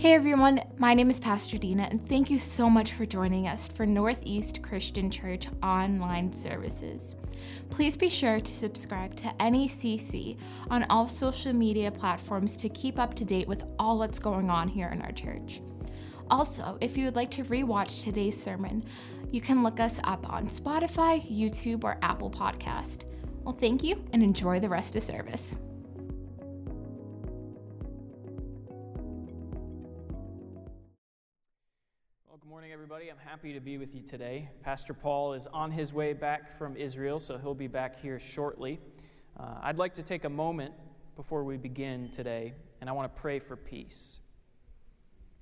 Hey everyone, my name is Pastor Dina, and thank you so much for joining us for Northeast Christian Church online services. Please be sure to subscribe to NECC on all social media platforms to keep up to date with all that's going on here in our church. Also, if you would like to rewatch today's sermon, you can look us up on Spotify, YouTube, or Apple Podcast. Well, thank you and enjoy the rest of service. Happy to be with you today. Pastor Paul is on his way back from Israel, so he'll be back here shortly. Uh, I'd like to take a moment before we begin today, and I want to pray for peace.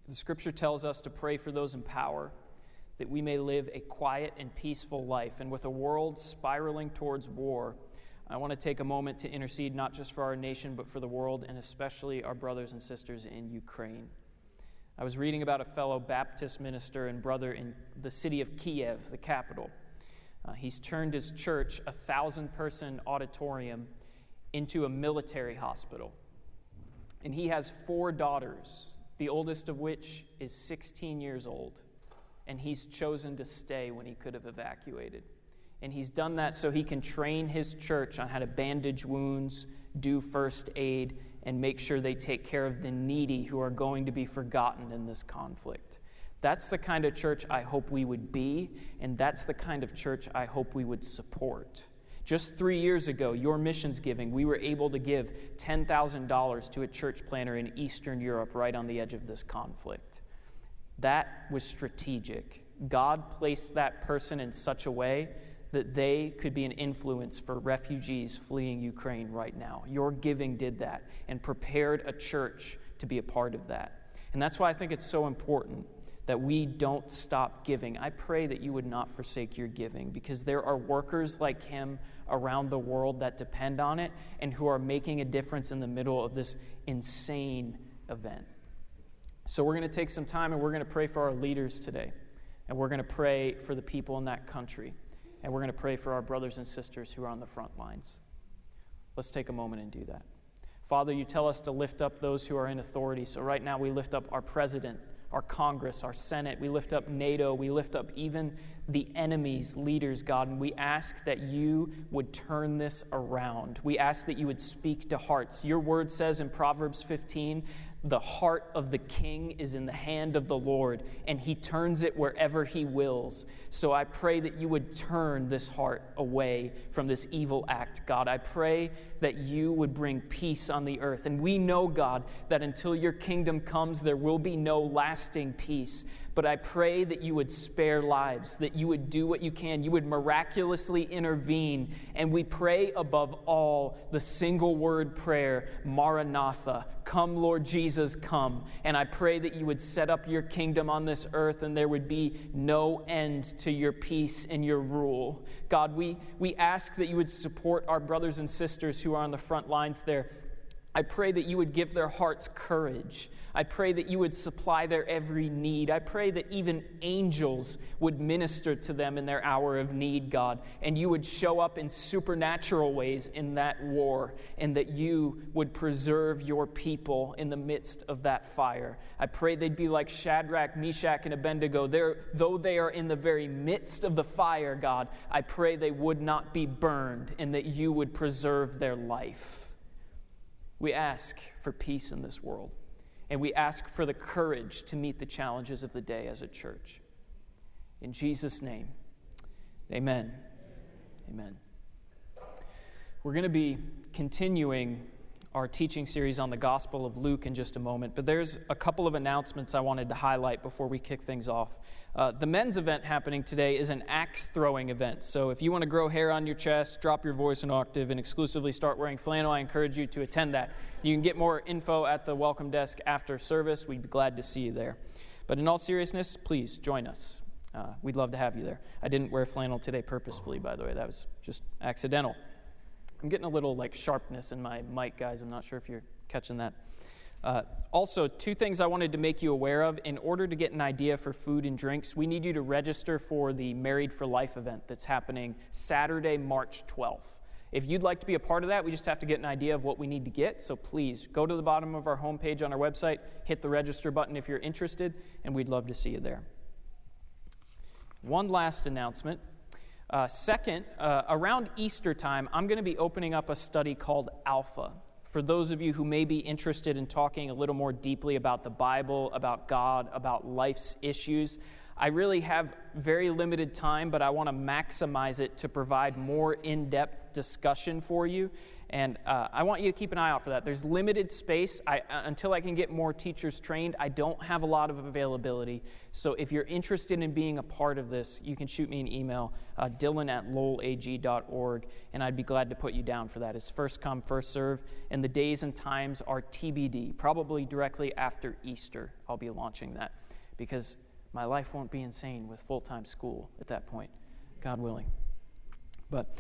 The scripture tells us to pray for those in power, that we may live a quiet and peaceful life. And with a world spiraling towards war, I want to take a moment to intercede not just for our nation, but for the world, and especially our brothers and sisters in Ukraine. I was reading about a fellow Baptist minister and brother in the city of Kiev, the capital. Uh, he's turned his church, a thousand person auditorium, into a military hospital. And he has four daughters, the oldest of which is 16 years old. And he's chosen to stay when he could have evacuated. And he's done that so he can train his church on how to bandage wounds, do first aid, and make sure they take care of the needy who are going to be forgotten in this conflict. That's the kind of church I hope we would be, and that's the kind of church I hope we would support. Just three years ago, your missions giving, we were able to give $10,000 to a church planter in Eastern Europe right on the edge of this conflict. That was strategic. God placed that person in such a way that they could be an influence for refugees fleeing Ukraine right now. Your giving did that and prepared a church to be a part of that. And that's why I think it's so important that we don't stop giving. I pray that you would not forsake your giving because there are workers like him around the world that depend on it and who are making a difference in the middle of this insane event. So, we're going to take some time and we're going to pray for our leaders today. And we're going to pray for the people in that country and we're going to pray for our brothers and sisters who are on the front lines. Let's take a moment and do that. Father, you tell us to lift up those who are in authority. So right now we lift up our president, our Congress, our Senate. We lift up NATO. We lift up even the enemy's leaders, God. And we ask that you would turn this around. We ask that you would speak to hearts. Your word says in Proverbs 15 the heart of the king is in the hand of the Lord, and he turns it wherever he wills. So I pray that you would turn this heart away from this evil act, God. I pray that you would bring peace on the earth. And we know, God, that until your kingdom comes, there will be no lasting peace. But I pray that you would spare lives, that you would do what you can, you would miraculously intervene. And we pray above all the single word prayer, Maranatha, come, Lord Jesus, come. And I pray that you would set up your kingdom on this earth and there would be no end to your peace and your rule. God, we, we ask that you would support our brothers and sisters who are on the front lines there. I pray that you would give their hearts courage. I pray that you would supply their every need. I pray that even angels would minister to them in their hour of need, God, and you would show up in supernatural ways in that war, and that you would preserve your people in the midst of that fire. I pray they'd be like Shadrach, Meshach, and Abednego. They're, though they are in the very midst of the fire, God, I pray they would not be burned, and that you would preserve their life. We ask for peace in this world. And we ask for the courage to meet the challenges of the day as a church. In Jesus' name, amen. Amen. We're going to be continuing our teaching series on the Gospel of Luke in just a moment, but there's a couple of announcements I wanted to highlight before we kick things off. Uh, the men's event happening today is an axe throwing event. So if you want to grow hair on your chest, drop your voice an octave, and exclusively start wearing flannel, I encourage you to attend that. You can get more info at the welcome desk after service. We'd be glad to see you there. But in all seriousness, please join us. Uh, we'd love to have you there. I didn't wear flannel today purposefully, by the way. That was just accidental. I'm getting a little like sharpness in my mic, guys. I'm not sure if you're catching that. Uh, also, two things I wanted to make you aware of. In order to get an idea for food and drinks, we need you to register for the Married for Life event that's happening Saturday, March 12th. If you'd like to be a part of that, we just have to get an idea of what we need to get. So please go to the bottom of our homepage on our website, hit the register button if you're interested, and we'd love to see you there. One last announcement. Uh, second, uh, around Easter time, I'm going to be opening up a study called Alpha. For those of you who may be interested in talking a little more deeply about the Bible, about God, about life's issues, I really have very limited time, but I want to maximize it to provide more in depth discussion for you. And uh, I want you to keep an eye out for that. There's limited space. I, uh, until I can get more teachers trained, I don't have a lot of availability. So if you're interested in being a part of this, you can shoot me an email, uh, dylan at lowelag.org, and I'd be glad to put you down for that. It's first come, first serve, and the days and times are TBD. Probably directly after Easter, I'll be launching that because my life won't be insane with full time school at that point, God willing. But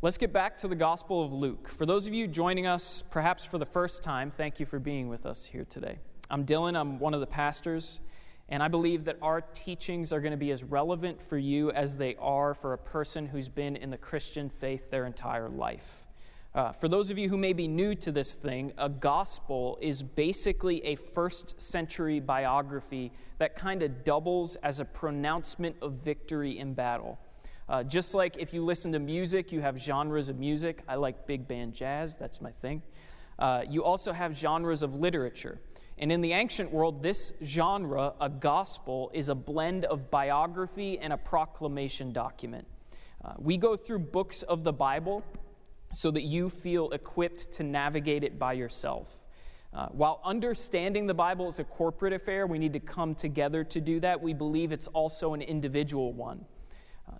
let's get back to the Gospel of Luke. For those of you joining us perhaps for the first time, thank you for being with us here today. I'm Dylan, I'm one of the pastors, and I believe that our teachings are going to be as relevant for you as they are for a person who's been in the Christian faith their entire life. Uh, for those of you who may be new to this thing, a gospel is basically a first century biography that kind of doubles as a pronouncement of victory in battle. Uh, just like if you listen to music, you have genres of music. I like big band jazz, that's my thing. Uh, you also have genres of literature. And in the ancient world, this genre, a gospel, is a blend of biography and a proclamation document. Uh, we go through books of the Bible so that you feel equipped to navigate it by yourself. Uh, while understanding the Bible is a corporate affair, we need to come together to do that. We believe it's also an individual one.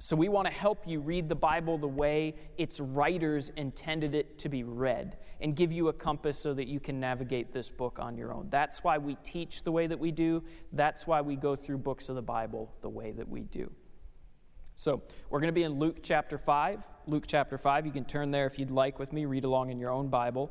So we want to help you read the Bible the way its writers intended it to be read and give you a compass so that you can navigate this book on your own. That's why we teach the way that we do. That's why we go through books of the Bible the way that we do. So we're going to be in Luke chapter 5. Luke chapter 5. You can turn there if you'd like with me, read along in your own Bible.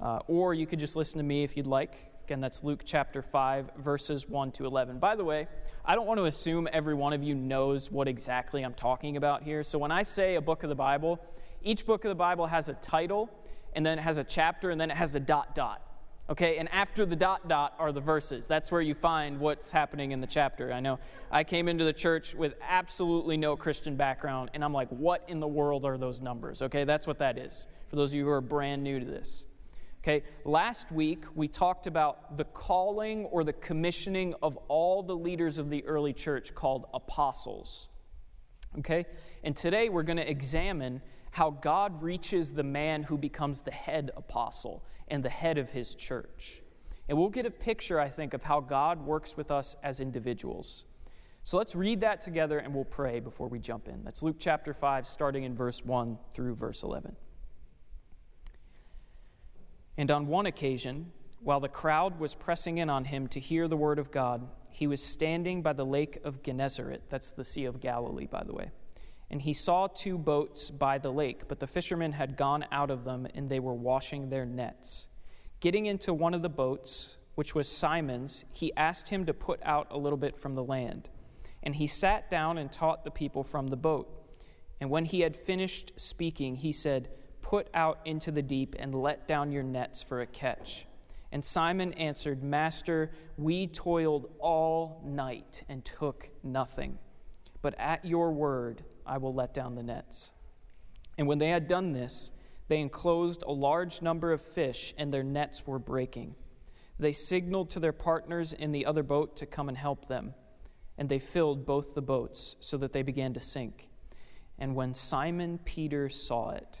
Uh, or you could just listen to me if you'd like. Again, that's Luke chapter 5, verses 1 to 11. By the way, I don't want to assume every one of you knows what exactly I'm talking about here. So when I say a book of the Bible, each book of the Bible has a title, and then it has a chapter, and then it has a dot dot. Okay, and after the dot dot are the verses. That's where you find what's happening in the chapter. I know I came into the church with absolutely no Christian background, and I'm like, what in the world are those numbers? Okay, that's what that is for those of you who are brand new to this. Okay, last week we talked about the calling or the commissioning of all the leaders of the early church called apostles. Okay, and today we're going to examine how God reaches the man who becomes the head apostle and the head of his church. And we'll get a picture, I think, of how God works with us as individuals. So let's read that together and we'll pray before we jump in. That's Luke chapter 5, starting in verse 1 through verse 11. And on one occasion, while the crowd was pressing in on him to hear the word of God, he was standing by the lake of Gennesaret. That's the Sea of Galilee, by the way. And he saw two boats by the lake, but the fishermen had gone out of them, and they were washing their nets. Getting into one of the boats, which was Simon's, he asked him to put out a little bit from the land. And he sat down and taught the people from the boat. And when he had finished speaking, he said, Put out into the deep and let down your nets for a catch. And Simon answered, Master, we toiled all night and took nothing. But at your word, I will let down the nets. And when they had done this, they enclosed a large number of fish, and their nets were breaking. They signaled to their partners in the other boat to come and help them, and they filled both the boats so that they began to sink. And when Simon Peter saw it,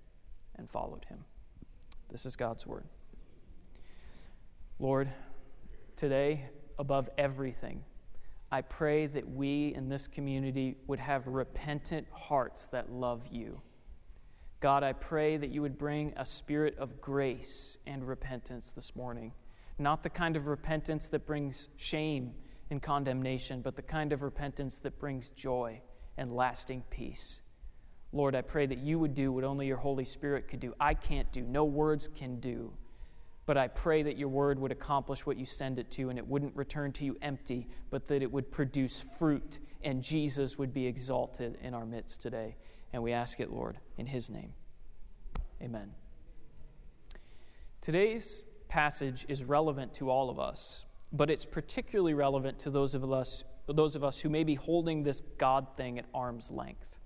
and followed him. This is God's word. Lord, today, above everything, I pray that we in this community would have repentant hearts that love you. God, I pray that you would bring a spirit of grace and repentance this morning. Not the kind of repentance that brings shame and condemnation, but the kind of repentance that brings joy and lasting peace. Lord, I pray that you would do what only your Holy Spirit could do. I can't do, no words can do. But I pray that your word would accomplish what you send it to, and it wouldn't return to you empty, but that it would produce fruit, and Jesus would be exalted in our midst today. And we ask it, Lord, in his name. Amen. Today's passage is relevant to all of us, but it's particularly relevant to those of us, those of us who may be holding this God thing at arm's length.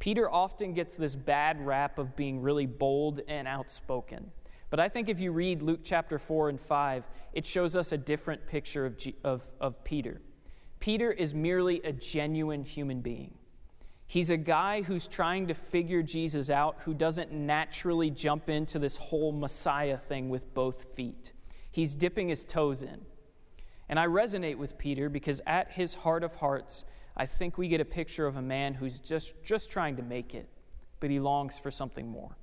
Peter often gets this bad rap of being really bold and outspoken. But I think if you read Luke chapter 4 and 5, it shows us a different picture of, G- of, of Peter. Peter is merely a genuine human being. He's a guy who's trying to figure Jesus out, who doesn't naturally jump into this whole Messiah thing with both feet. He's dipping his toes in. And I resonate with Peter because at his heart of hearts, I think we get a picture of a man who's just, just trying to make it, but he longs for something more.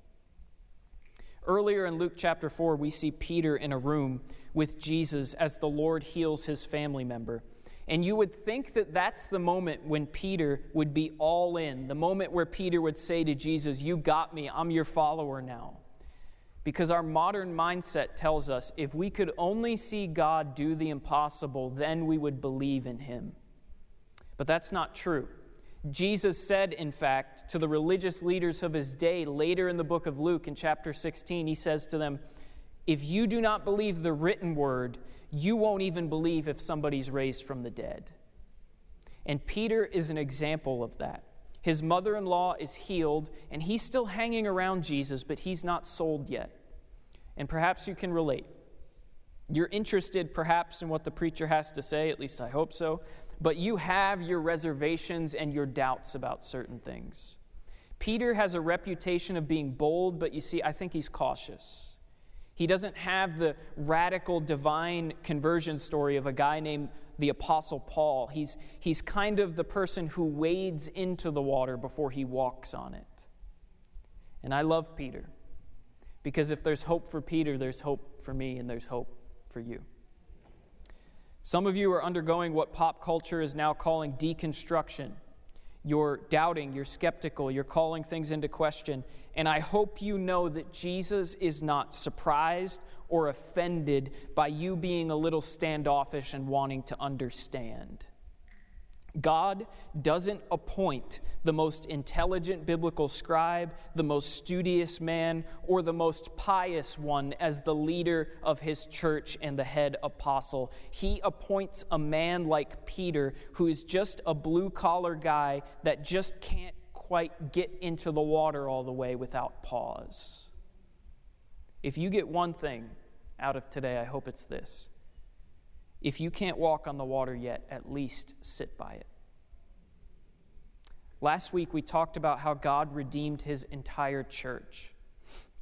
Earlier in Luke chapter 4, we see Peter in a room with Jesus as the Lord heals his family member. And you would think that that's the moment when Peter would be all in, the moment where Peter would say to Jesus, You got me, I'm your follower now. Because our modern mindset tells us if we could only see God do the impossible, then we would believe in him. But that's not true. Jesus said, in fact, to the religious leaders of his day later in the book of Luke in chapter 16, he says to them, If you do not believe the written word, you won't even believe if somebody's raised from the dead. And Peter is an example of that. His mother in law is healed, and he's still hanging around Jesus, but he's not sold yet. And perhaps you can relate. You're interested, perhaps, in what the preacher has to say, at least I hope so, but you have your reservations and your doubts about certain things. Peter has a reputation of being bold, but you see, I think he's cautious. He doesn't have the radical divine conversion story of a guy named the Apostle Paul. He's, he's kind of the person who wades into the water before he walks on it. And I love Peter because if there's hope for Peter, there's hope for me and there's hope for you. Some of you are undergoing what pop culture is now calling deconstruction. You're doubting, you're skeptical, you're calling things into question. And I hope you know that Jesus is not surprised or offended by you being a little standoffish and wanting to understand. God doesn't appoint the most intelligent biblical scribe, the most studious man, or the most pious one as the leader of his church and the head apostle. He appoints a man like Peter, who is just a blue collar guy that just can't quite get into the water all the way without pause. If you get one thing out of today, I hope it's this if you can't walk on the water yet, at least sit by it. Last week, we talked about how God redeemed his entire church.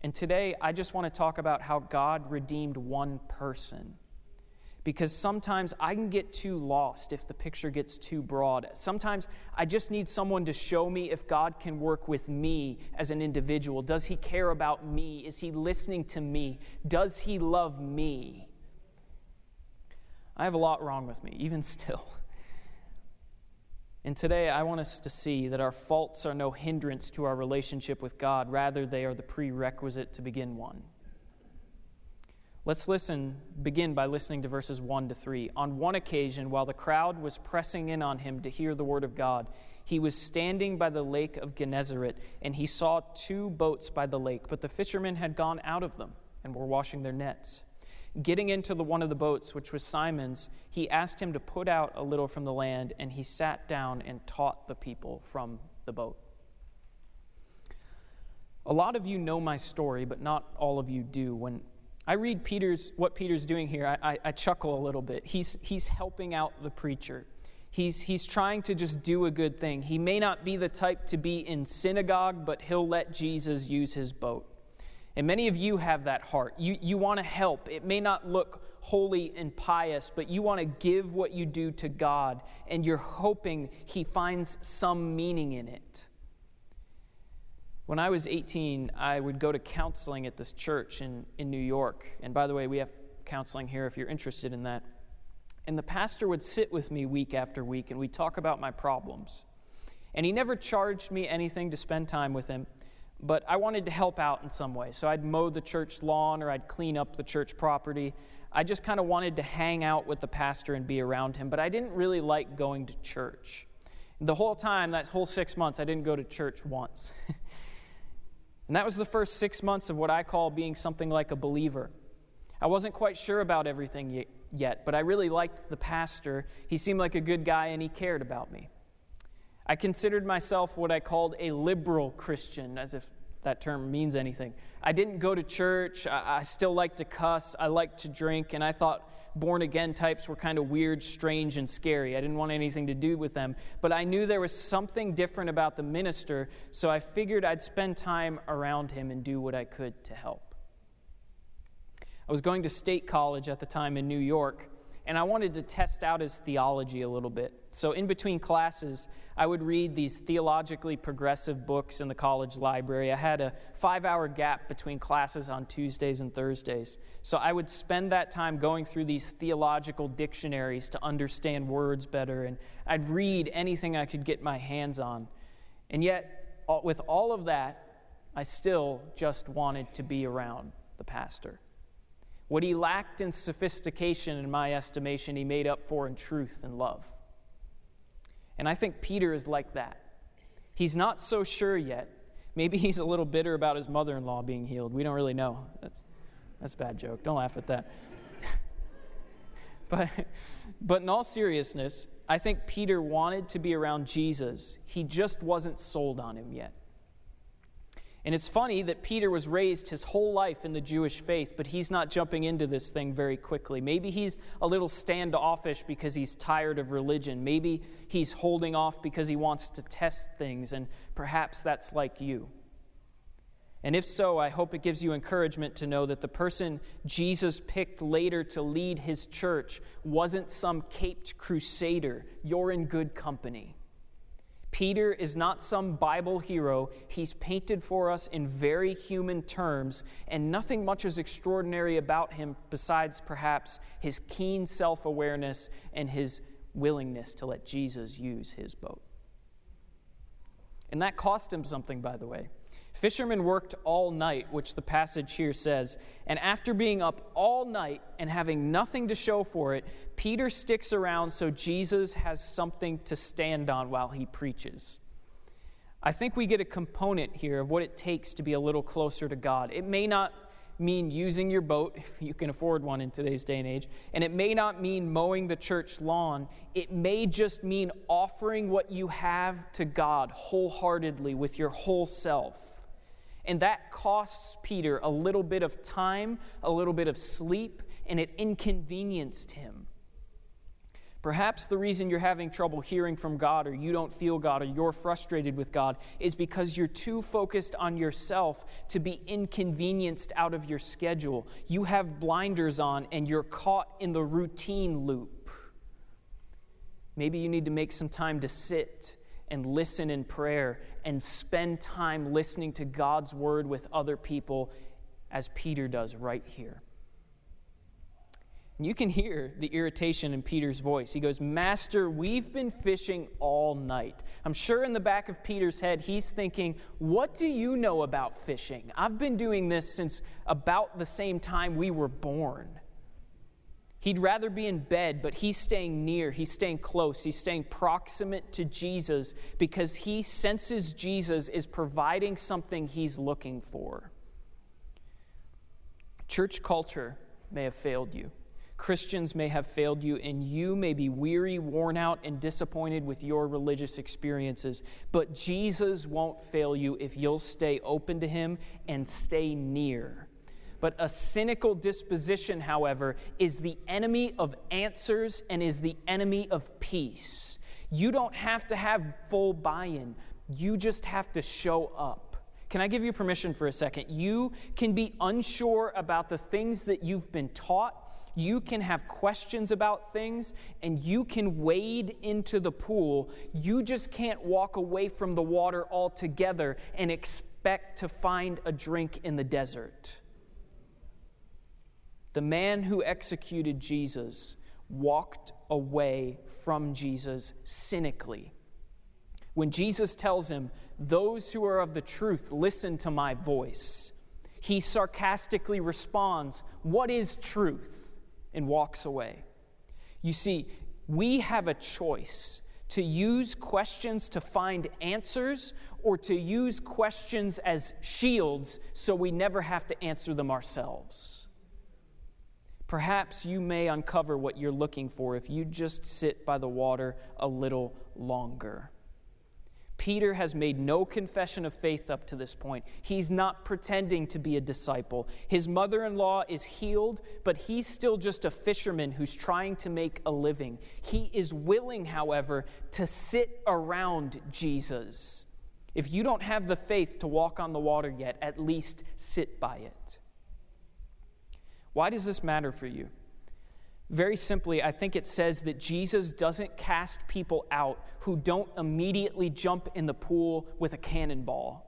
And today, I just want to talk about how God redeemed one person. Because sometimes I can get too lost if the picture gets too broad. Sometimes I just need someone to show me if God can work with me as an individual. Does he care about me? Is he listening to me? Does he love me? I have a lot wrong with me, even still. And today, I want us to see that our faults are no hindrance to our relationship with God, rather, they are the prerequisite to begin one. Let's listen, begin by listening to verses 1 to 3. On one occasion, while the crowd was pressing in on him to hear the word of God, he was standing by the lake of Gennesaret, and he saw two boats by the lake, but the fishermen had gone out of them and were washing their nets. Getting into the one of the boats, which was Simon's, he asked him to put out a little from the land, and he sat down and taught the people from the boat. A lot of you know my story, but not all of you do. When I read Peter's, what Peter's doing here, I, I, I chuckle a little bit. He's, he's helping out the preacher. He's, he's trying to just do a good thing. He may not be the type to be in synagogue, but he'll let Jesus use his boat. And many of you have that heart. You, you want to help. It may not look holy and pious, but you want to give what you do to God, and you're hoping He finds some meaning in it. When I was 18, I would go to counseling at this church in, in New York. And by the way, we have counseling here if you're interested in that. And the pastor would sit with me week after week and we'd talk about my problems. And he never charged me anything to spend time with him, but I wanted to help out in some way. So I'd mow the church lawn or I'd clean up the church property. I just kind of wanted to hang out with the pastor and be around him, but I didn't really like going to church. The whole time, that whole six months, I didn't go to church once. and that was the first six months of what I call being something like a believer. I wasn't quite sure about everything yet, but I really liked the pastor. He seemed like a good guy and he cared about me. I considered myself what I called a liberal Christian, as if that term means anything. I didn't go to church. I, still liked to cuss. I liked to drink. And I thought born again types were kind of weird, strange, and scary. I didn't want anything to do with them. But I knew there was something different about the minister, so I figured I'd spend time around him and do what I could to help. I was going to state college at the time in New York, and I wanted to test out his theology a little bit. So, in between classes, I would read these theologically progressive books in the college library. I had a five hour gap between classes on Tuesdays and Thursdays. So, I would spend that time going through these theological dictionaries to understand words better, and I'd read anything I could get my hands on. And yet, with all of that, I still just wanted to be around the pastor. What he lacked in sophistication, in my estimation, he made up for in truth and love. And I think Peter is like that. He's not so sure yet. Maybe he's a little bitter about his mother in law being healed. We don't really know. That's, that's a bad joke. Don't laugh at that. but, but in all seriousness, I think Peter wanted to be around Jesus. He just wasn't sold on him yet. And it's funny that Peter was raised his whole life in the Jewish faith, but he's not jumping into this thing very quickly. Maybe he's a little standoffish because he's tired of religion. Maybe he's holding off because he wants to test things, and perhaps that's like you. And if so, I hope it gives you encouragement to know that the person Jesus picked later to lead his church wasn't some caped crusader. You're in good company. Peter is not some Bible hero. He's painted for us in very human terms, and nothing much is extraordinary about him besides perhaps his keen self awareness and his willingness to let Jesus use his boat. And that cost him something, by the way. Fishermen worked all night, which the passage here says, and after being up all night and having nothing to show for it, Peter sticks around so Jesus has something to stand on while he preaches. I think we get a component here of what it takes to be a little closer to God. It may not mean using your boat, if you can afford one in today's day and age, and it may not mean mowing the church lawn. It may just mean offering what you have to God wholeheartedly with your whole self. And that costs Peter a little bit of time, a little bit of sleep, and it inconvenienced him. Perhaps the reason you're having trouble hearing from God, or you don't feel God, or you're frustrated with God, is because you're too focused on yourself to be inconvenienced out of your schedule. You have blinders on, and you're caught in the routine loop. Maybe you need to make some time to sit and listen in prayer and spend time listening to God's word with other people, as Peter does right here. And you can hear the irritation in Peter's voice. He goes, Master, we've been fishing all night. I'm sure in the back of Peter's head, he's thinking, What do you know about fishing? I've been doing this since about the same time we were born. He'd rather be in bed, but he's staying near, he's staying close, he's staying proximate to Jesus because he senses Jesus is providing something he's looking for. Church culture may have failed you. Christians may have failed you, and you may be weary, worn out, and disappointed with your religious experiences. But Jesus won't fail you if you'll stay open to Him and stay near. But a cynical disposition, however, is the enemy of answers and is the enemy of peace. You don't have to have full buy in, you just have to show up. Can I give you permission for a second? You can be unsure about the things that you've been taught. You can have questions about things and you can wade into the pool. You just can't walk away from the water altogether and expect expect to find a drink in the desert. The man who executed Jesus walked away from Jesus cynically. When Jesus tells him, Those who are of the truth, listen to my voice, he sarcastically responds, What is truth? and walks away. You see, we have a choice to use questions to find answers or to use questions as shields so we never have to answer them ourselves. Perhaps you may uncover what you're looking for if you just sit by the water a little longer. Peter has made no confession of faith up to this point. He's not pretending to be a disciple. His mother in law is healed, but he's still just a fisherman who's trying to make a living. He is willing, however, to sit around Jesus. If you don't have the faith to walk on the water yet, at least sit by it. Why does this matter for you? Very simply, I think it says that Jesus doesn't cast people out who don't immediately jump in the pool with a cannonball.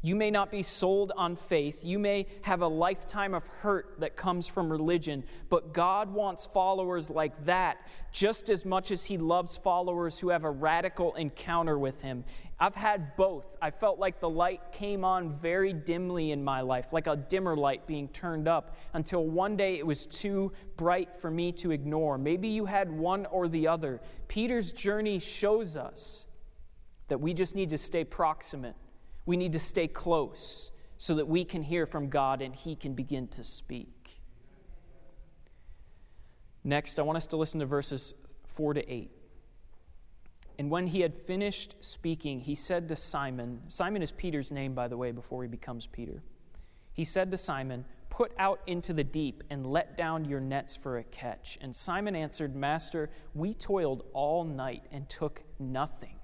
You may not be sold on faith. You may have a lifetime of hurt that comes from religion, but God wants followers like that just as much as He loves followers who have a radical encounter with Him. I've had both. I felt like the light came on very dimly in my life, like a dimmer light being turned up, until one day it was too bright for me to ignore. Maybe you had one or the other. Peter's journey shows us that we just need to stay proximate, we need to stay close so that we can hear from God and He can begin to speak. Next, I want us to listen to verses 4 to 8. And when he had finished speaking, he said to Simon, Simon is Peter's name, by the way, before he becomes Peter. He said to Simon, Put out into the deep and let down your nets for a catch. And Simon answered, Master, we toiled all night and took nothing.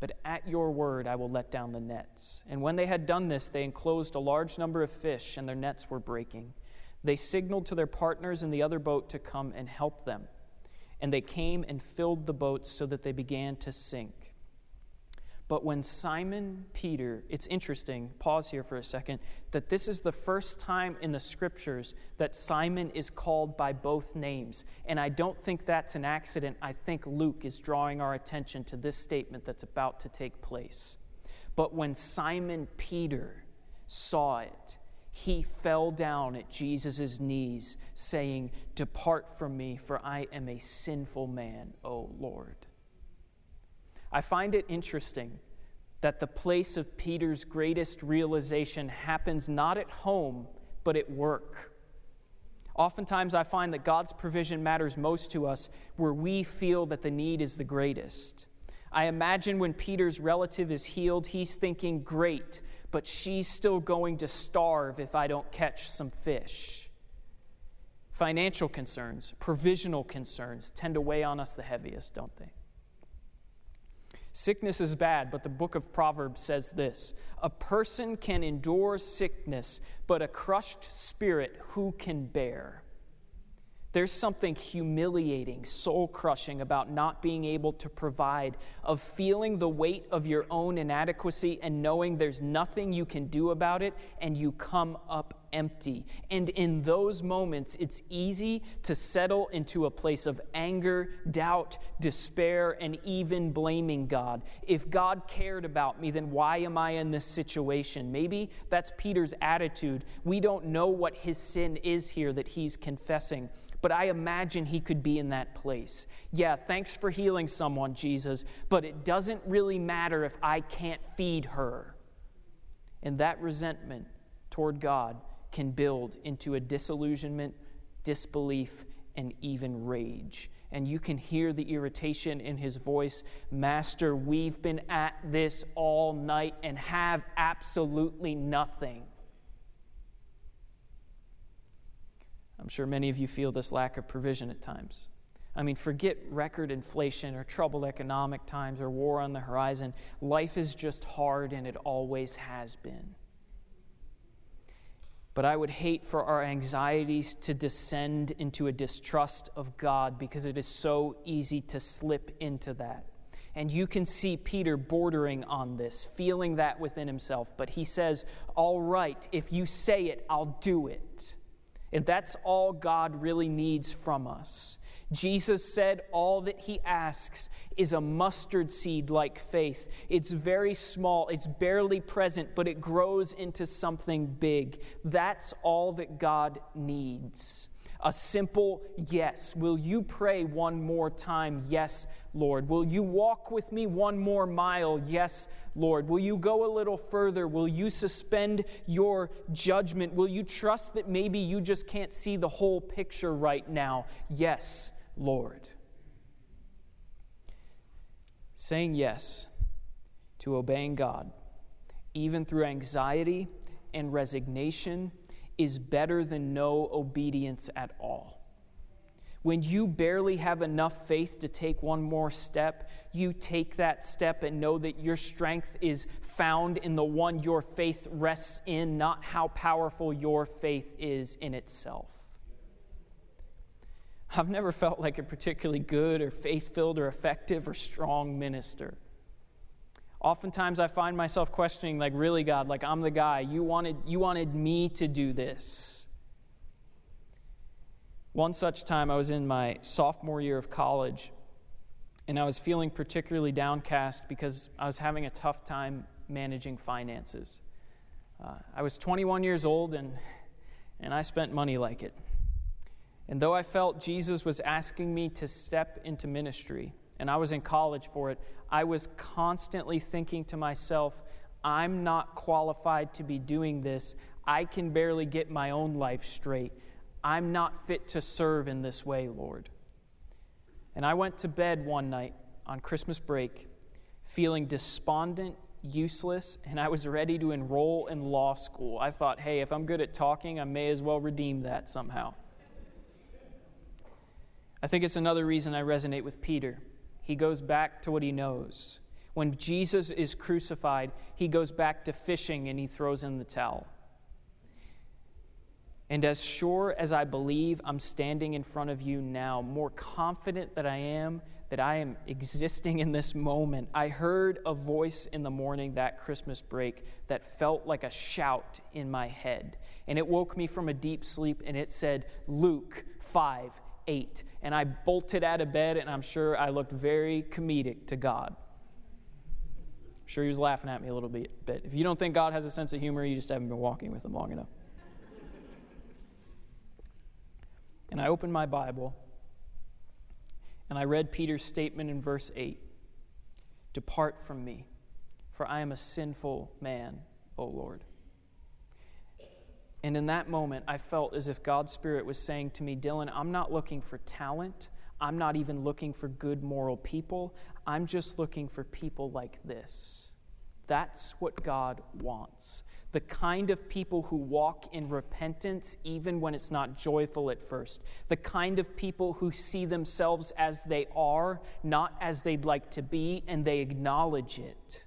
But at your word I will let down the nets. And when they had done this, they enclosed a large number of fish, and their nets were breaking. They signaled to their partners in the other boat to come and help them and they came and filled the boats so that they began to sink. But when Simon Peter, it's interesting, pause here for a second, that this is the first time in the scriptures that Simon is called by both names. And I don't think that's an accident. I think Luke is drawing our attention to this statement that's about to take place. But when Simon Peter saw it, he fell down at Jesus' knees, saying, Depart from me, for I am a sinful man, O Lord. I find it interesting that the place of Peter's greatest realization happens not at home, but at work. Oftentimes, I find that God's provision matters most to us where we feel that the need is the greatest. I imagine when Peter's relative is healed, he's thinking, Great, but she's still going to starve if I don't catch some fish. Financial concerns, provisional concerns tend to weigh on us the heaviest, don't they? Sickness is bad, but the book of Proverbs says this A person can endure sickness, but a crushed spirit who can bear? There's something humiliating, soul crushing about not being able to provide, of feeling the weight of your own inadequacy and knowing there's nothing you can do about it and you come up empty. And in those moments, it's easy to settle into a place of anger, doubt, despair, and even blaming God. If God cared about me, then why am I in this situation? Maybe that's Peter's attitude. We don't know what his sin is here that he's confessing but I imagine he could be in that place. Yeah, thanks for healing someone, Jesus, but it doesn't really matter if I can't feed her. And that resentment toward God can build into a disillusionment, disbelief, and even rage. And you can hear the irritation in his voice Master, we've been at this all night and have absolutely nothing. I'm sure many of you feel this lack of provision at times. I mean, forget record inflation or troubled economic times or war on the horizon. Life is just hard and it always has been. But I would hate for our anxieties to descend into a distrust of God because it is so easy to slip into that. And you can see Peter bordering on this, feeling that within himself. But he says, All right, if you say it, I'll do it. And that's all God really needs from us. Jesus said all that he asks is a mustard seed like faith. It's very small, it's barely present, but it grows into something big. That's all that God needs. A simple yes. Will you pray one more time? Yes, Lord. Will you walk with me one more mile? Yes, Lord. Will you go a little further? Will you suspend your judgment? Will you trust that maybe you just can't see the whole picture right now? Yes, Lord. Saying yes to obeying God, even through anxiety and resignation, is better than no obedience at all. When you barely have enough faith to take one more step, you take that step and know that your strength is found in the one your faith rests in, not how powerful your faith is in itself. I've never felt like a particularly good or faith filled or effective or strong minister. Oftentimes I find myself questioning, like, really, God, like, I'm the guy. You wanted, you wanted me to do this. One such time, I was in my sophomore year of college, and I was feeling particularly downcast because I was having a tough time managing finances. Uh, I was 21 years old, and, and I spent money like it. And though I felt Jesus was asking me to step into ministry, and I was in college for it, I was constantly thinking to myself, I'm not qualified to be doing this. I can barely get my own life straight. I'm not fit to serve in this way, Lord. And I went to bed one night on Christmas break feeling despondent, useless, and I was ready to enroll in law school. I thought, hey, if I'm good at talking, I may as well redeem that somehow. I think it's another reason I resonate with Peter. He goes back to what he knows. When Jesus is crucified, he goes back to fishing and he throws in the towel. And as sure as I believe I'm standing in front of you now, more confident that I am that I am existing in this moment, I heard a voice in the morning that Christmas break that felt like a shout in my head. And it woke me from a deep sleep and it said, Luke 5 8. And I bolted out of bed, and I'm sure I looked very comedic to God. I'm sure he was laughing at me a little bit. But if you don't think God has a sense of humor, you just haven't been walking with him long enough. And I opened my Bible, and I read Peter's statement in verse 8 Depart from me, for I am a sinful man, O Lord. And in that moment, I felt as if God's Spirit was saying to me, Dylan, I'm not looking for talent. I'm not even looking for good moral people. I'm just looking for people like this. That's what God wants. The kind of people who walk in repentance even when it's not joyful at first. The kind of people who see themselves as they are, not as they'd like to be, and they acknowledge it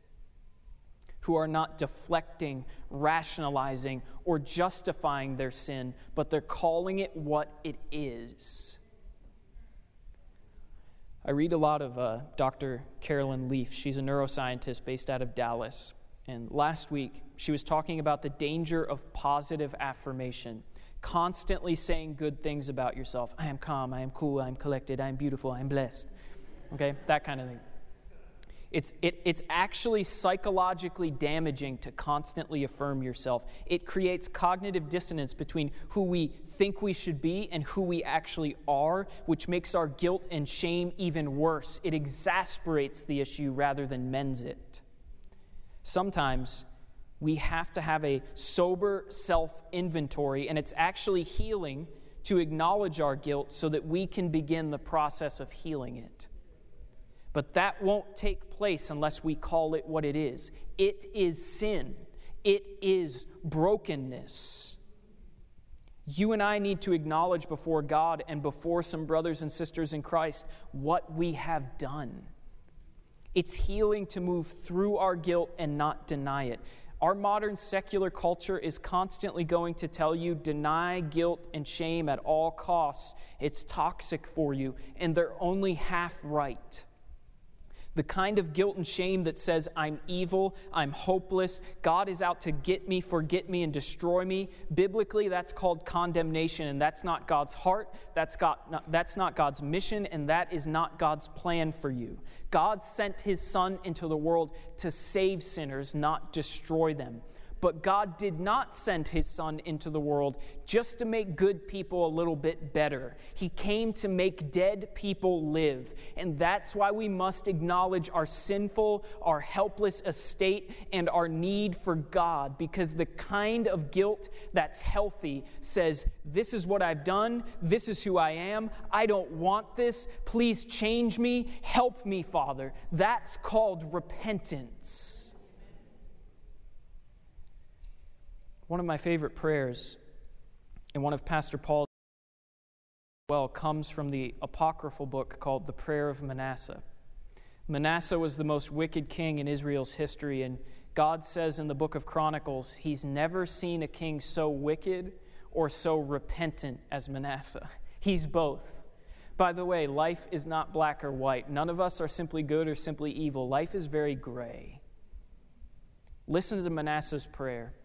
who are not deflecting, rationalizing, or justifying their sin, but they're calling it what it is. I read a lot of uh, Dr. Caroline Leaf. She's a neuroscientist based out of Dallas. And last week, she was talking about the danger of positive affirmation, constantly saying good things about yourself. I am calm, I am cool, I am collected, I am beautiful, I am blessed. Okay, that kind of thing. It's, it, it's actually psychologically damaging to constantly affirm yourself. It creates cognitive dissonance between who we think we should be and who we actually are, which makes our guilt and shame even worse. It exasperates the issue rather than mends it. Sometimes we have to have a sober self inventory, and it's actually healing to acknowledge our guilt so that we can begin the process of healing it. But that won't take place unless we call it what it is it is sin, it is brokenness. You and I need to acknowledge before God and before some brothers and sisters in Christ what we have done. It's healing to move through our guilt and not deny it. Our modern secular culture is constantly going to tell you deny guilt and shame at all costs. It's toxic for you, and they're only half right. The kind of guilt and shame that says, I'm evil, I'm hopeless, God is out to get me, forget me, and destroy me. Biblically, that's called condemnation, and that's not God's heart, that's, God, not, that's not God's mission, and that is not God's plan for you. God sent his Son into the world to save sinners, not destroy them. But God did not send his son into the world just to make good people a little bit better. He came to make dead people live. And that's why we must acknowledge our sinful, our helpless estate, and our need for God, because the kind of guilt that's healthy says, This is what I've done, this is who I am, I don't want this, please change me, help me, Father. That's called repentance. One of my favorite prayers and one of Pastor Paul's well comes from the apocryphal book called The Prayer of Manasseh. Manasseh was the most wicked king in Israel's history, and God says in the book of Chronicles, He's never seen a king so wicked or so repentant as Manasseh. He's both. By the way, life is not black or white. None of us are simply good or simply evil. Life is very gray. Listen to Manasseh's prayer.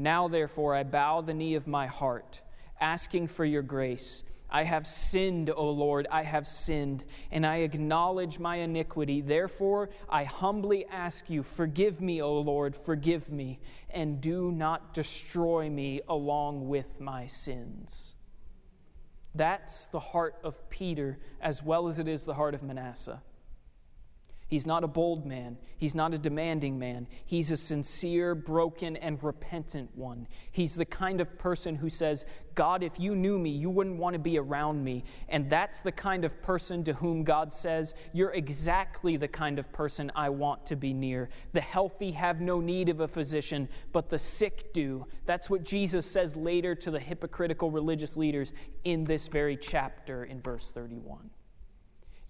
Now, therefore, I bow the knee of my heart, asking for your grace. I have sinned, O Lord, I have sinned, and I acknowledge my iniquity. Therefore, I humbly ask you, forgive me, O Lord, forgive me, and do not destroy me along with my sins. That's the heart of Peter as well as it is the heart of Manasseh. He's not a bold man. He's not a demanding man. He's a sincere, broken, and repentant one. He's the kind of person who says, God, if you knew me, you wouldn't want to be around me. And that's the kind of person to whom God says, You're exactly the kind of person I want to be near. The healthy have no need of a physician, but the sick do. That's what Jesus says later to the hypocritical religious leaders in this very chapter in verse 31.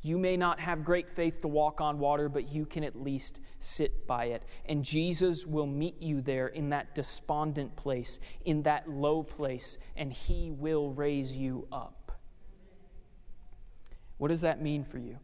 You may not have great faith to walk on water, but you can at least sit by it. And Jesus will meet you there in that despondent place, in that low place, and he will raise you up. What does that mean for you?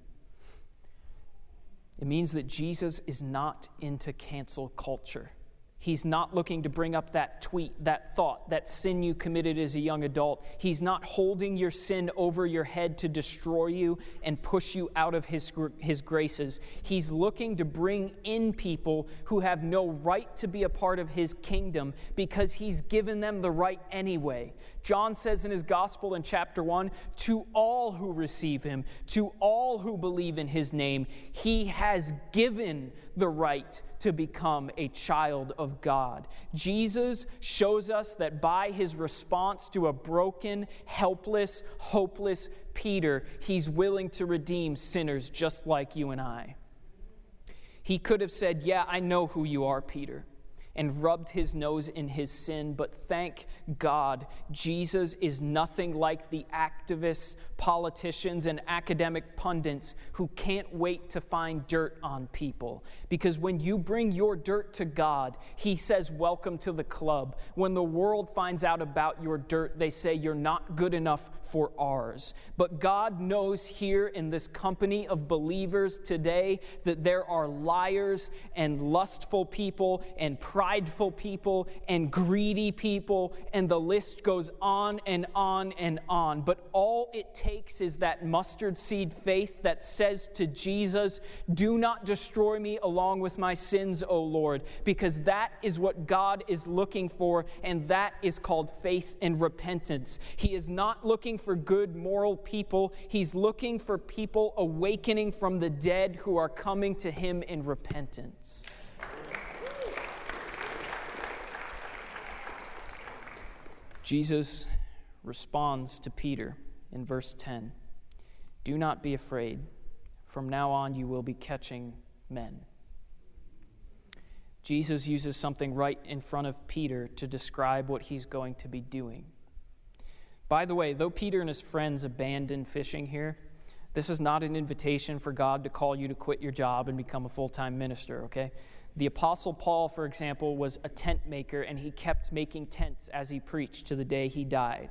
It means that Jesus is not into cancel culture. He's not looking to bring up that tweet, that thought, that sin you committed as a young adult. He's not holding your sin over your head to destroy you and push you out of his, his graces. He's looking to bring in people who have no right to be a part of his kingdom because he's given them the right anyway. John says in his gospel in chapter 1 to all who receive him, to all who believe in his name, he has given the right to become a child of God. Jesus shows us that by his response to a broken, helpless, hopeless Peter, he's willing to redeem sinners just like you and I. He could have said, Yeah, I know who you are, Peter and rubbed his nose in his sin. But thank God, Jesus is nothing like the activists, politicians, and academic pundits who can't wait to find dirt on people. Because when you bring your dirt to God, he says, Welcome to the club. When the world finds out about your dirt, they say, You're not good enough for ours. But God knows here in this company of believers today that there are liars and lustful people and prideful people and greedy people, and the list goes on and on and on. But all it takes is that mustard seed faith that says to Jesus, Do not destroy me along with my sins, O Lord, because that is what God is looking for, and that is called faith and repentance. He is not looking looking for good, moral people. He's looking for people awakening from the dead who are coming to him in repentance. Jesus responds to Peter in verse 10 Do not be afraid. From now on, you will be catching men. Jesus uses something right in front of Peter to describe what he's going to be doing. By the way, though Peter and his friends abandoned fishing here, this is not an invitation for God to call you to quit your job and become a full time minister, okay? The Apostle Paul, for example, was a tent maker and he kept making tents as he preached to the day he died.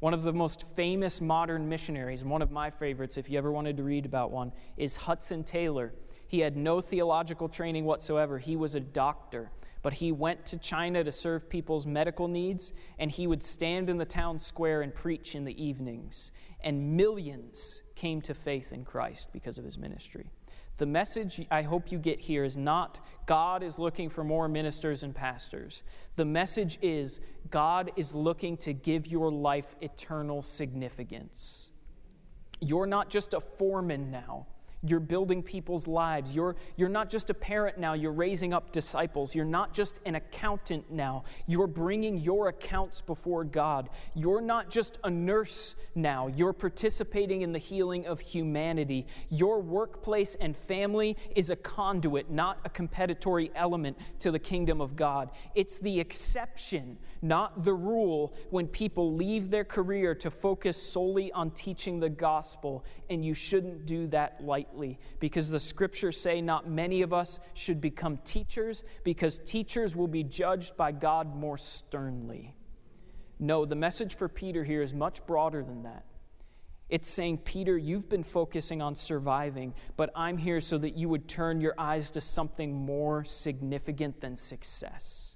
One of the most famous modern missionaries, and one of my favorites, if you ever wanted to read about one, is Hudson Taylor. He had no theological training whatsoever. He was a doctor, but he went to China to serve people's medical needs, and he would stand in the town square and preach in the evenings. And millions came to faith in Christ because of his ministry. The message I hope you get here is not God is looking for more ministers and pastors. The message is God is looking to give your life eternal significance. You're not just a foreman now. You're building people's lives. You're, you're not just a parent now, you're raising up disciples. You're not just an accountant now, you're bringing your accounts before God. You're not just a nurse now, you're participating in the healing of humanity. Your workplace and family is a conduit, not a competitory element to the kingdom of God. It's the exception, not the rule, when people leave their career to focus solely on teaching the gospel, and you shouldn't do that lightly because the scriptures say not many of us should become teachers because teachers will be judged by God more sternly. No, the message for Peter here is much broader than that. It's saying, Peter, you've been focusing on surviving, but I'm here so that you would turn your eyes to something more significant than success.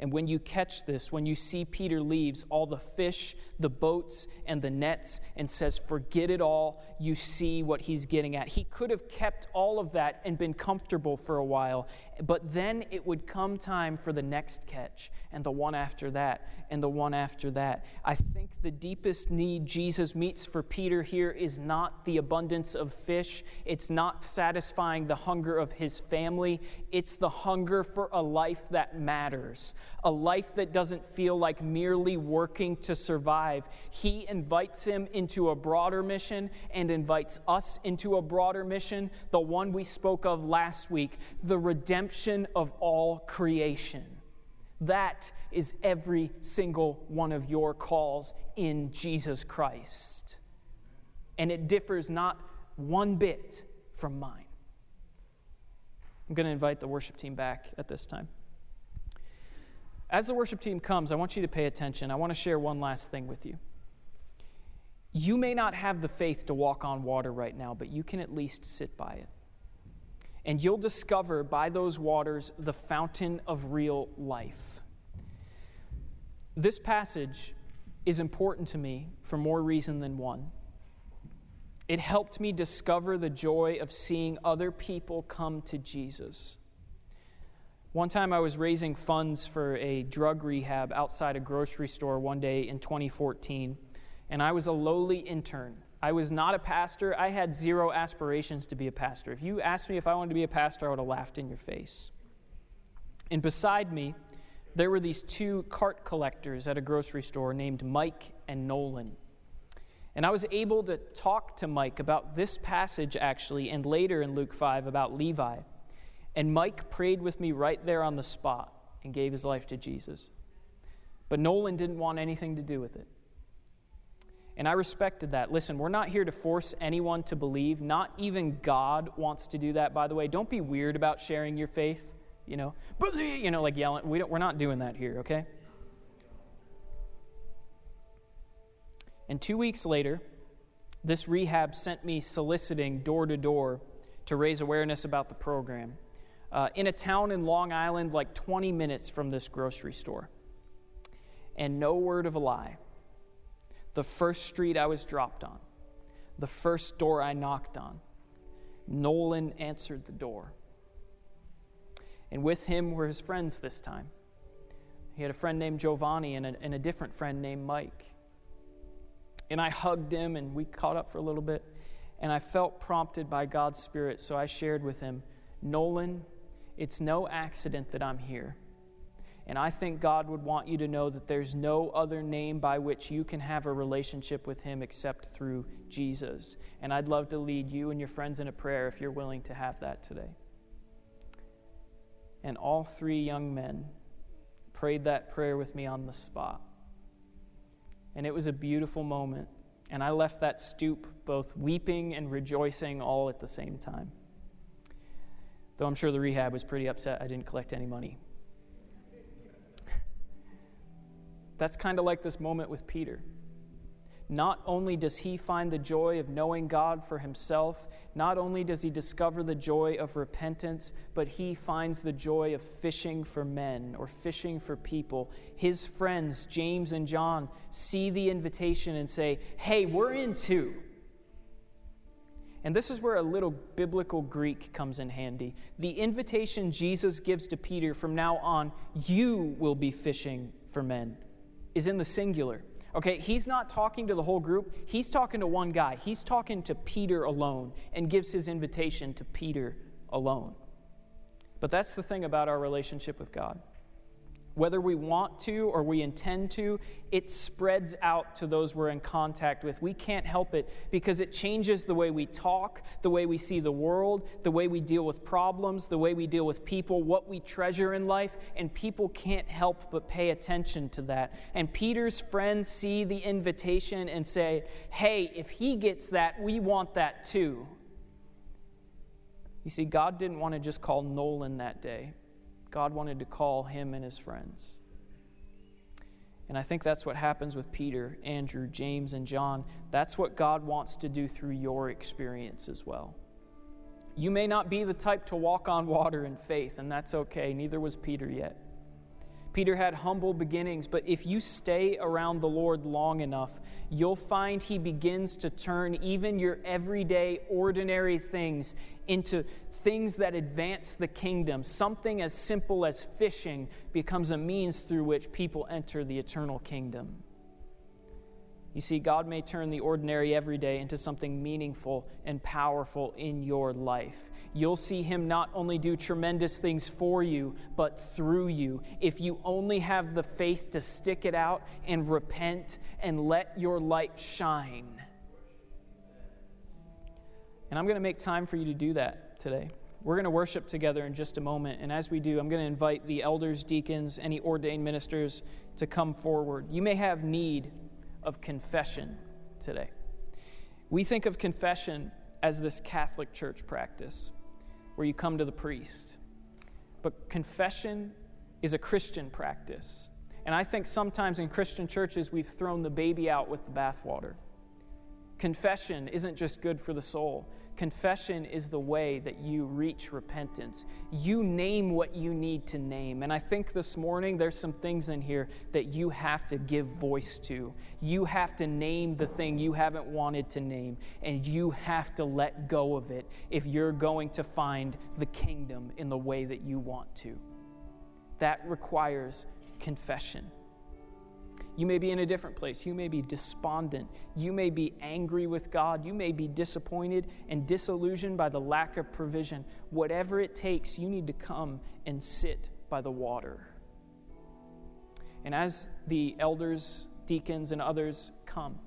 And when you catch this, when you see Peter leaves all the fish, the boats, and the nets and says, Forget it all, you see what he's getting at. He could have kept all of that and been comfortable for a while, but then it would come time for the next catch, and the one after that, and the one after that. I think the deepest need Jesus meets for Peter here is not the abundance of fish, it's not satisfying the hunger of his family, it's the hunger for a life that matters, a life that doesn't feel like merely working to survive. He invites him into a broader mission and invites us into a broader mission, the one we spoke of last week, the redemption of all creation. That is every single one of your calls in Jesus Christ. And it differs not one bit from mine. I'm going to invite the worship team back at this time. As the worship team comes, I want you to pay attention. I want to share one last thing with you. You may not have the faith to walk on water right now, but you can at least sit by it. And you'll discover by those waters the fountain of real life. This passage is important to me for more reason than one. It helped me discover the joy of seeing other people come to Jesus. One time I was raising funds for a drug rehab outside a grocery store one day in 2014 and I was a lowly intern. I was not a pastor. I had zero aspirations to be a pastor. If you asked me if I wanted to be a pastor, I would have laughed in your face. And beside me, there were these two cart collectors at a grocery store named Mike and Nolan. And I was able to talk to Mike about this passage, actually, and later in Luke 5 about Levi. And Mike prayed with me right there on the spot and gave his life to Jesus. But Nolan didn't want anything to do with it. And I respected that. Listen, we're not here to force anyone to believe. Not even God wants to do that, by the way. Don't be weird about sharing your faith, you know. Believe, you know, like yelling. We don't, we're not doing that here, okay? And two weeks later, this rehab sent me soliciting door to door to raise awareness about the program uh, in a town in Long Island, like 20 minutes from this grocery store. And no word of a lie the first street I was dropped on, the first door I knocked on, Nolan answered the door. And with him were his friends this time. He had a friend named Giovanni and a, and a different friend named Mike. And I hugged him and we caught up for a little bit. And I felt prompted by God's Spirit, so I shared with him Nolan, it's no accident that I'm here. And I think God would want you to know that there's no other name by which you can have a relationship with Him except through Jesus. And I'd love to lead you and your friends in a prayer if you're willing to have that today. And all three young men prayed that prayer with me on the spot. And it was a beautiful moment. And I left that stoop both weeping and rejoicing all at the same time. Though I'm sure the rehab was pretty upset I didn't collect any money. That's kind of like this moment with Peter. Not only does he find the joy of knowing God for himself, not only does he discover the joy of repentance, but he finds the joy of fishing for men or fishing for people. His friends, James and John, see the invitation and say, Hey, we're in too. And this is where a little biblical Greek comes in handy. The invitation Jesus gives to Peter from now on, you will be fishing for men, is in the singular. Okay, he's not talking to the whole group, he's talking to one guy. He's talking to Peter alone and gives his invitation to Peter alone. But that's the thing about our relationship with God. Whether we want to or we intend to, it spreads out to those we're in contact with. We can't help it because it changes the way we talk, the way we see the world, the way we deal with problems, the way we deal with people, what we treasure in life, and people can't help but pay attention to that. And Peter's friends see the invitation and say, Hey, if he gets that, we want that too. You see, God didn't want to just call Nolan that day. God wanted to call him and his friends. And I think that's what happens with Peter, Andrew, James, and John. That's what God wants to do through your experience as well. You may not be the type to walk on water in faith, and that's okay. Neither was Peter yet. Peter had humble beginnings, but if you stay around the Lord long enough, you'll find he begins to turn even your everyday, ordinary things into things that advance the kingdom, something as simple as fishing becomes a means through which people enter the eternal kingdom. You see, God may turn the ordinary everyday into something meaningful and powerful in your life. You'll see Him not only do tremendous things for you, but through you. If you only have the faith to stick it out and repent and let your light shine. And I'm going to make time for you to do that today. We're going to worship together in just a moment. And as we do, I'm going to invite the elders, deacons, any ordained ministers to come forward. You may have need of confession today. We think of confession as this Catholic church practice where you come to the priest. But confession is a Christian practice. And I think sometimes in Christian churches, we've thrown the baby out with the bathwater. Confession isn't just good for the soul, Confession is the way that you reach repentance. You name what you need to name. And I think this morning there's some things in here that you have to give voice to. You have to name the thing you haven't wanted to name, and you have to let go of it if you're going to find the kingdom in the way that you want to. That requires confession. You may be in a different place. You may be despondent. You may be angry with God. You may be disappointed and disillusioned by the lack of provision. Whatever it takes, you need to come and sit by the water. And as the elders, deacons, and others come,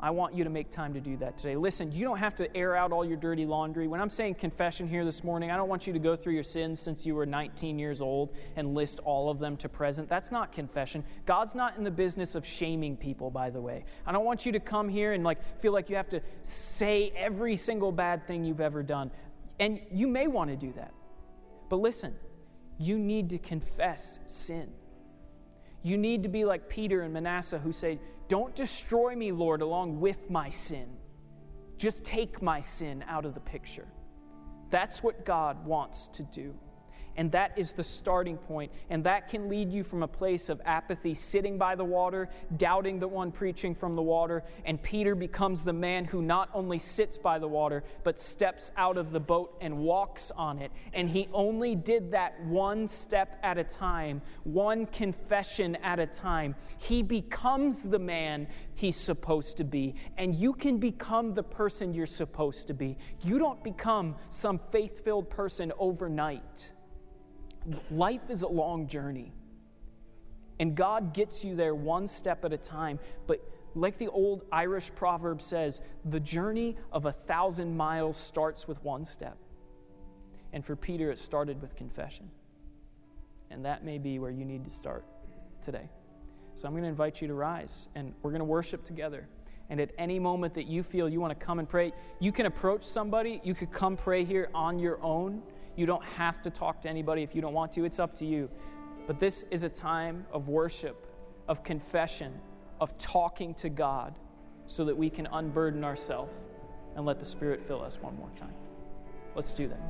I want you to make time to do that today. Listen, you don't have to air out all your dirty laundry. When I'm saying confession here this morning, I don't want you to go through your sins since you were 19 years old and list all of them to present. That's not confession. God's not in the business of shaming people, by the way. I don't want you to come here and like feel like you have to say every single bad thing you've ever done. And you may want to do that. But listen, you need to confess sin. You need to be like Peter and Manasseh who say, don't destroy me, Lord, along with my sin. Just take my sin out of the picture. That's what God wants to do. And that is the starting point. And that can lead you from a place of apathy, sitting by the water, doubting the one preaching from the water. And Peter becomes the man who not only sits by the water, but steps out of the boat and walks on it. And he only did that one step at a time, one confession at a time. He becomes the man he's supposed to be. And you can become the person you're supposed to be. You don't become some faith filled person overnight life is a long journey. And God gets you there one step at a time. But like the old Irish proverb says, the journey of a thousand miles starts with one step. And for Peter, it started with confession. And that may be where you need to start today. So I'm going to invite you to rise and we're going to worship together. And at any moment that you feel you want to come and pray, you can approach somebody. You could come pray here on your own. You don't have to talk to anybody if you don't want to, it's up to you. But this is a time of worship of confession, of talking to God, so that we can unburden ourselves and let the Spirit fill us one more time. Let's do that.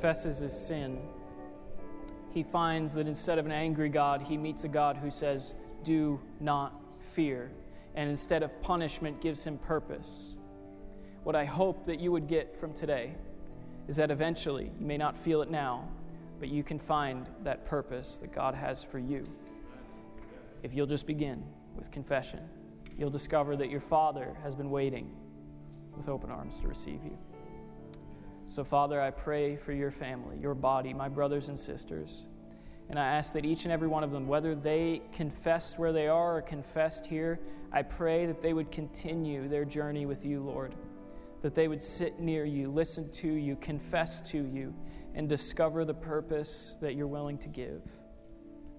Confesses his sin, he finds that instead of an angry God, he meets a God who says, "Do not fear." And instead of punishment gives him purpose. What I hope that you would get from today is that eventually, you may not feel it now, but you can find that purpose that God has for you. If you'll just begin with confession, you'll discover that your Father has been waiting with open arms to receive you. So, Father, I pray for your family, your body, my brothers and sisters. And I ask that each and every one of them, whether they confessed where they are or confessed here, I pray that they would continue their journey with you, Lord. That they would sit near you, listen to you, confess to you, and discover the purpose that you're willing to give.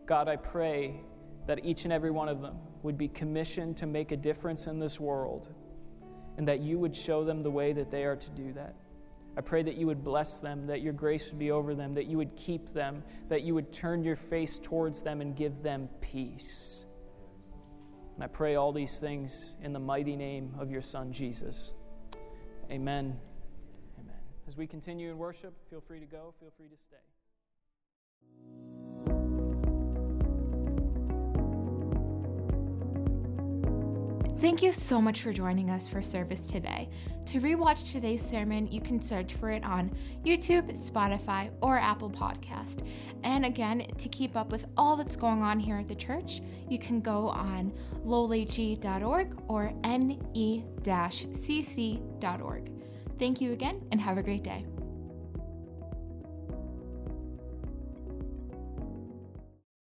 God, I pray that each and every one of them would be commissioned to make a difference in this world, and that you would show them the way that they are to do that. I pray that you would bless them, that your grace would be over them, that you would keep them, that you would turn your face towards them and give them peace. And I pray all these things in the mighty name of your Son, Jesus. Amen. Amen. As we continue in worship, feel free to go, feel free to stay. Thank you so much for joining us for service today. To rewatch today's sermon, you can search for it on YouTube, Spotify, or Apple Podcast. And again, to keep up with all that's going on here at the church, you can go on lowlg.org or ne-cc.org. Thank you again and have a great day.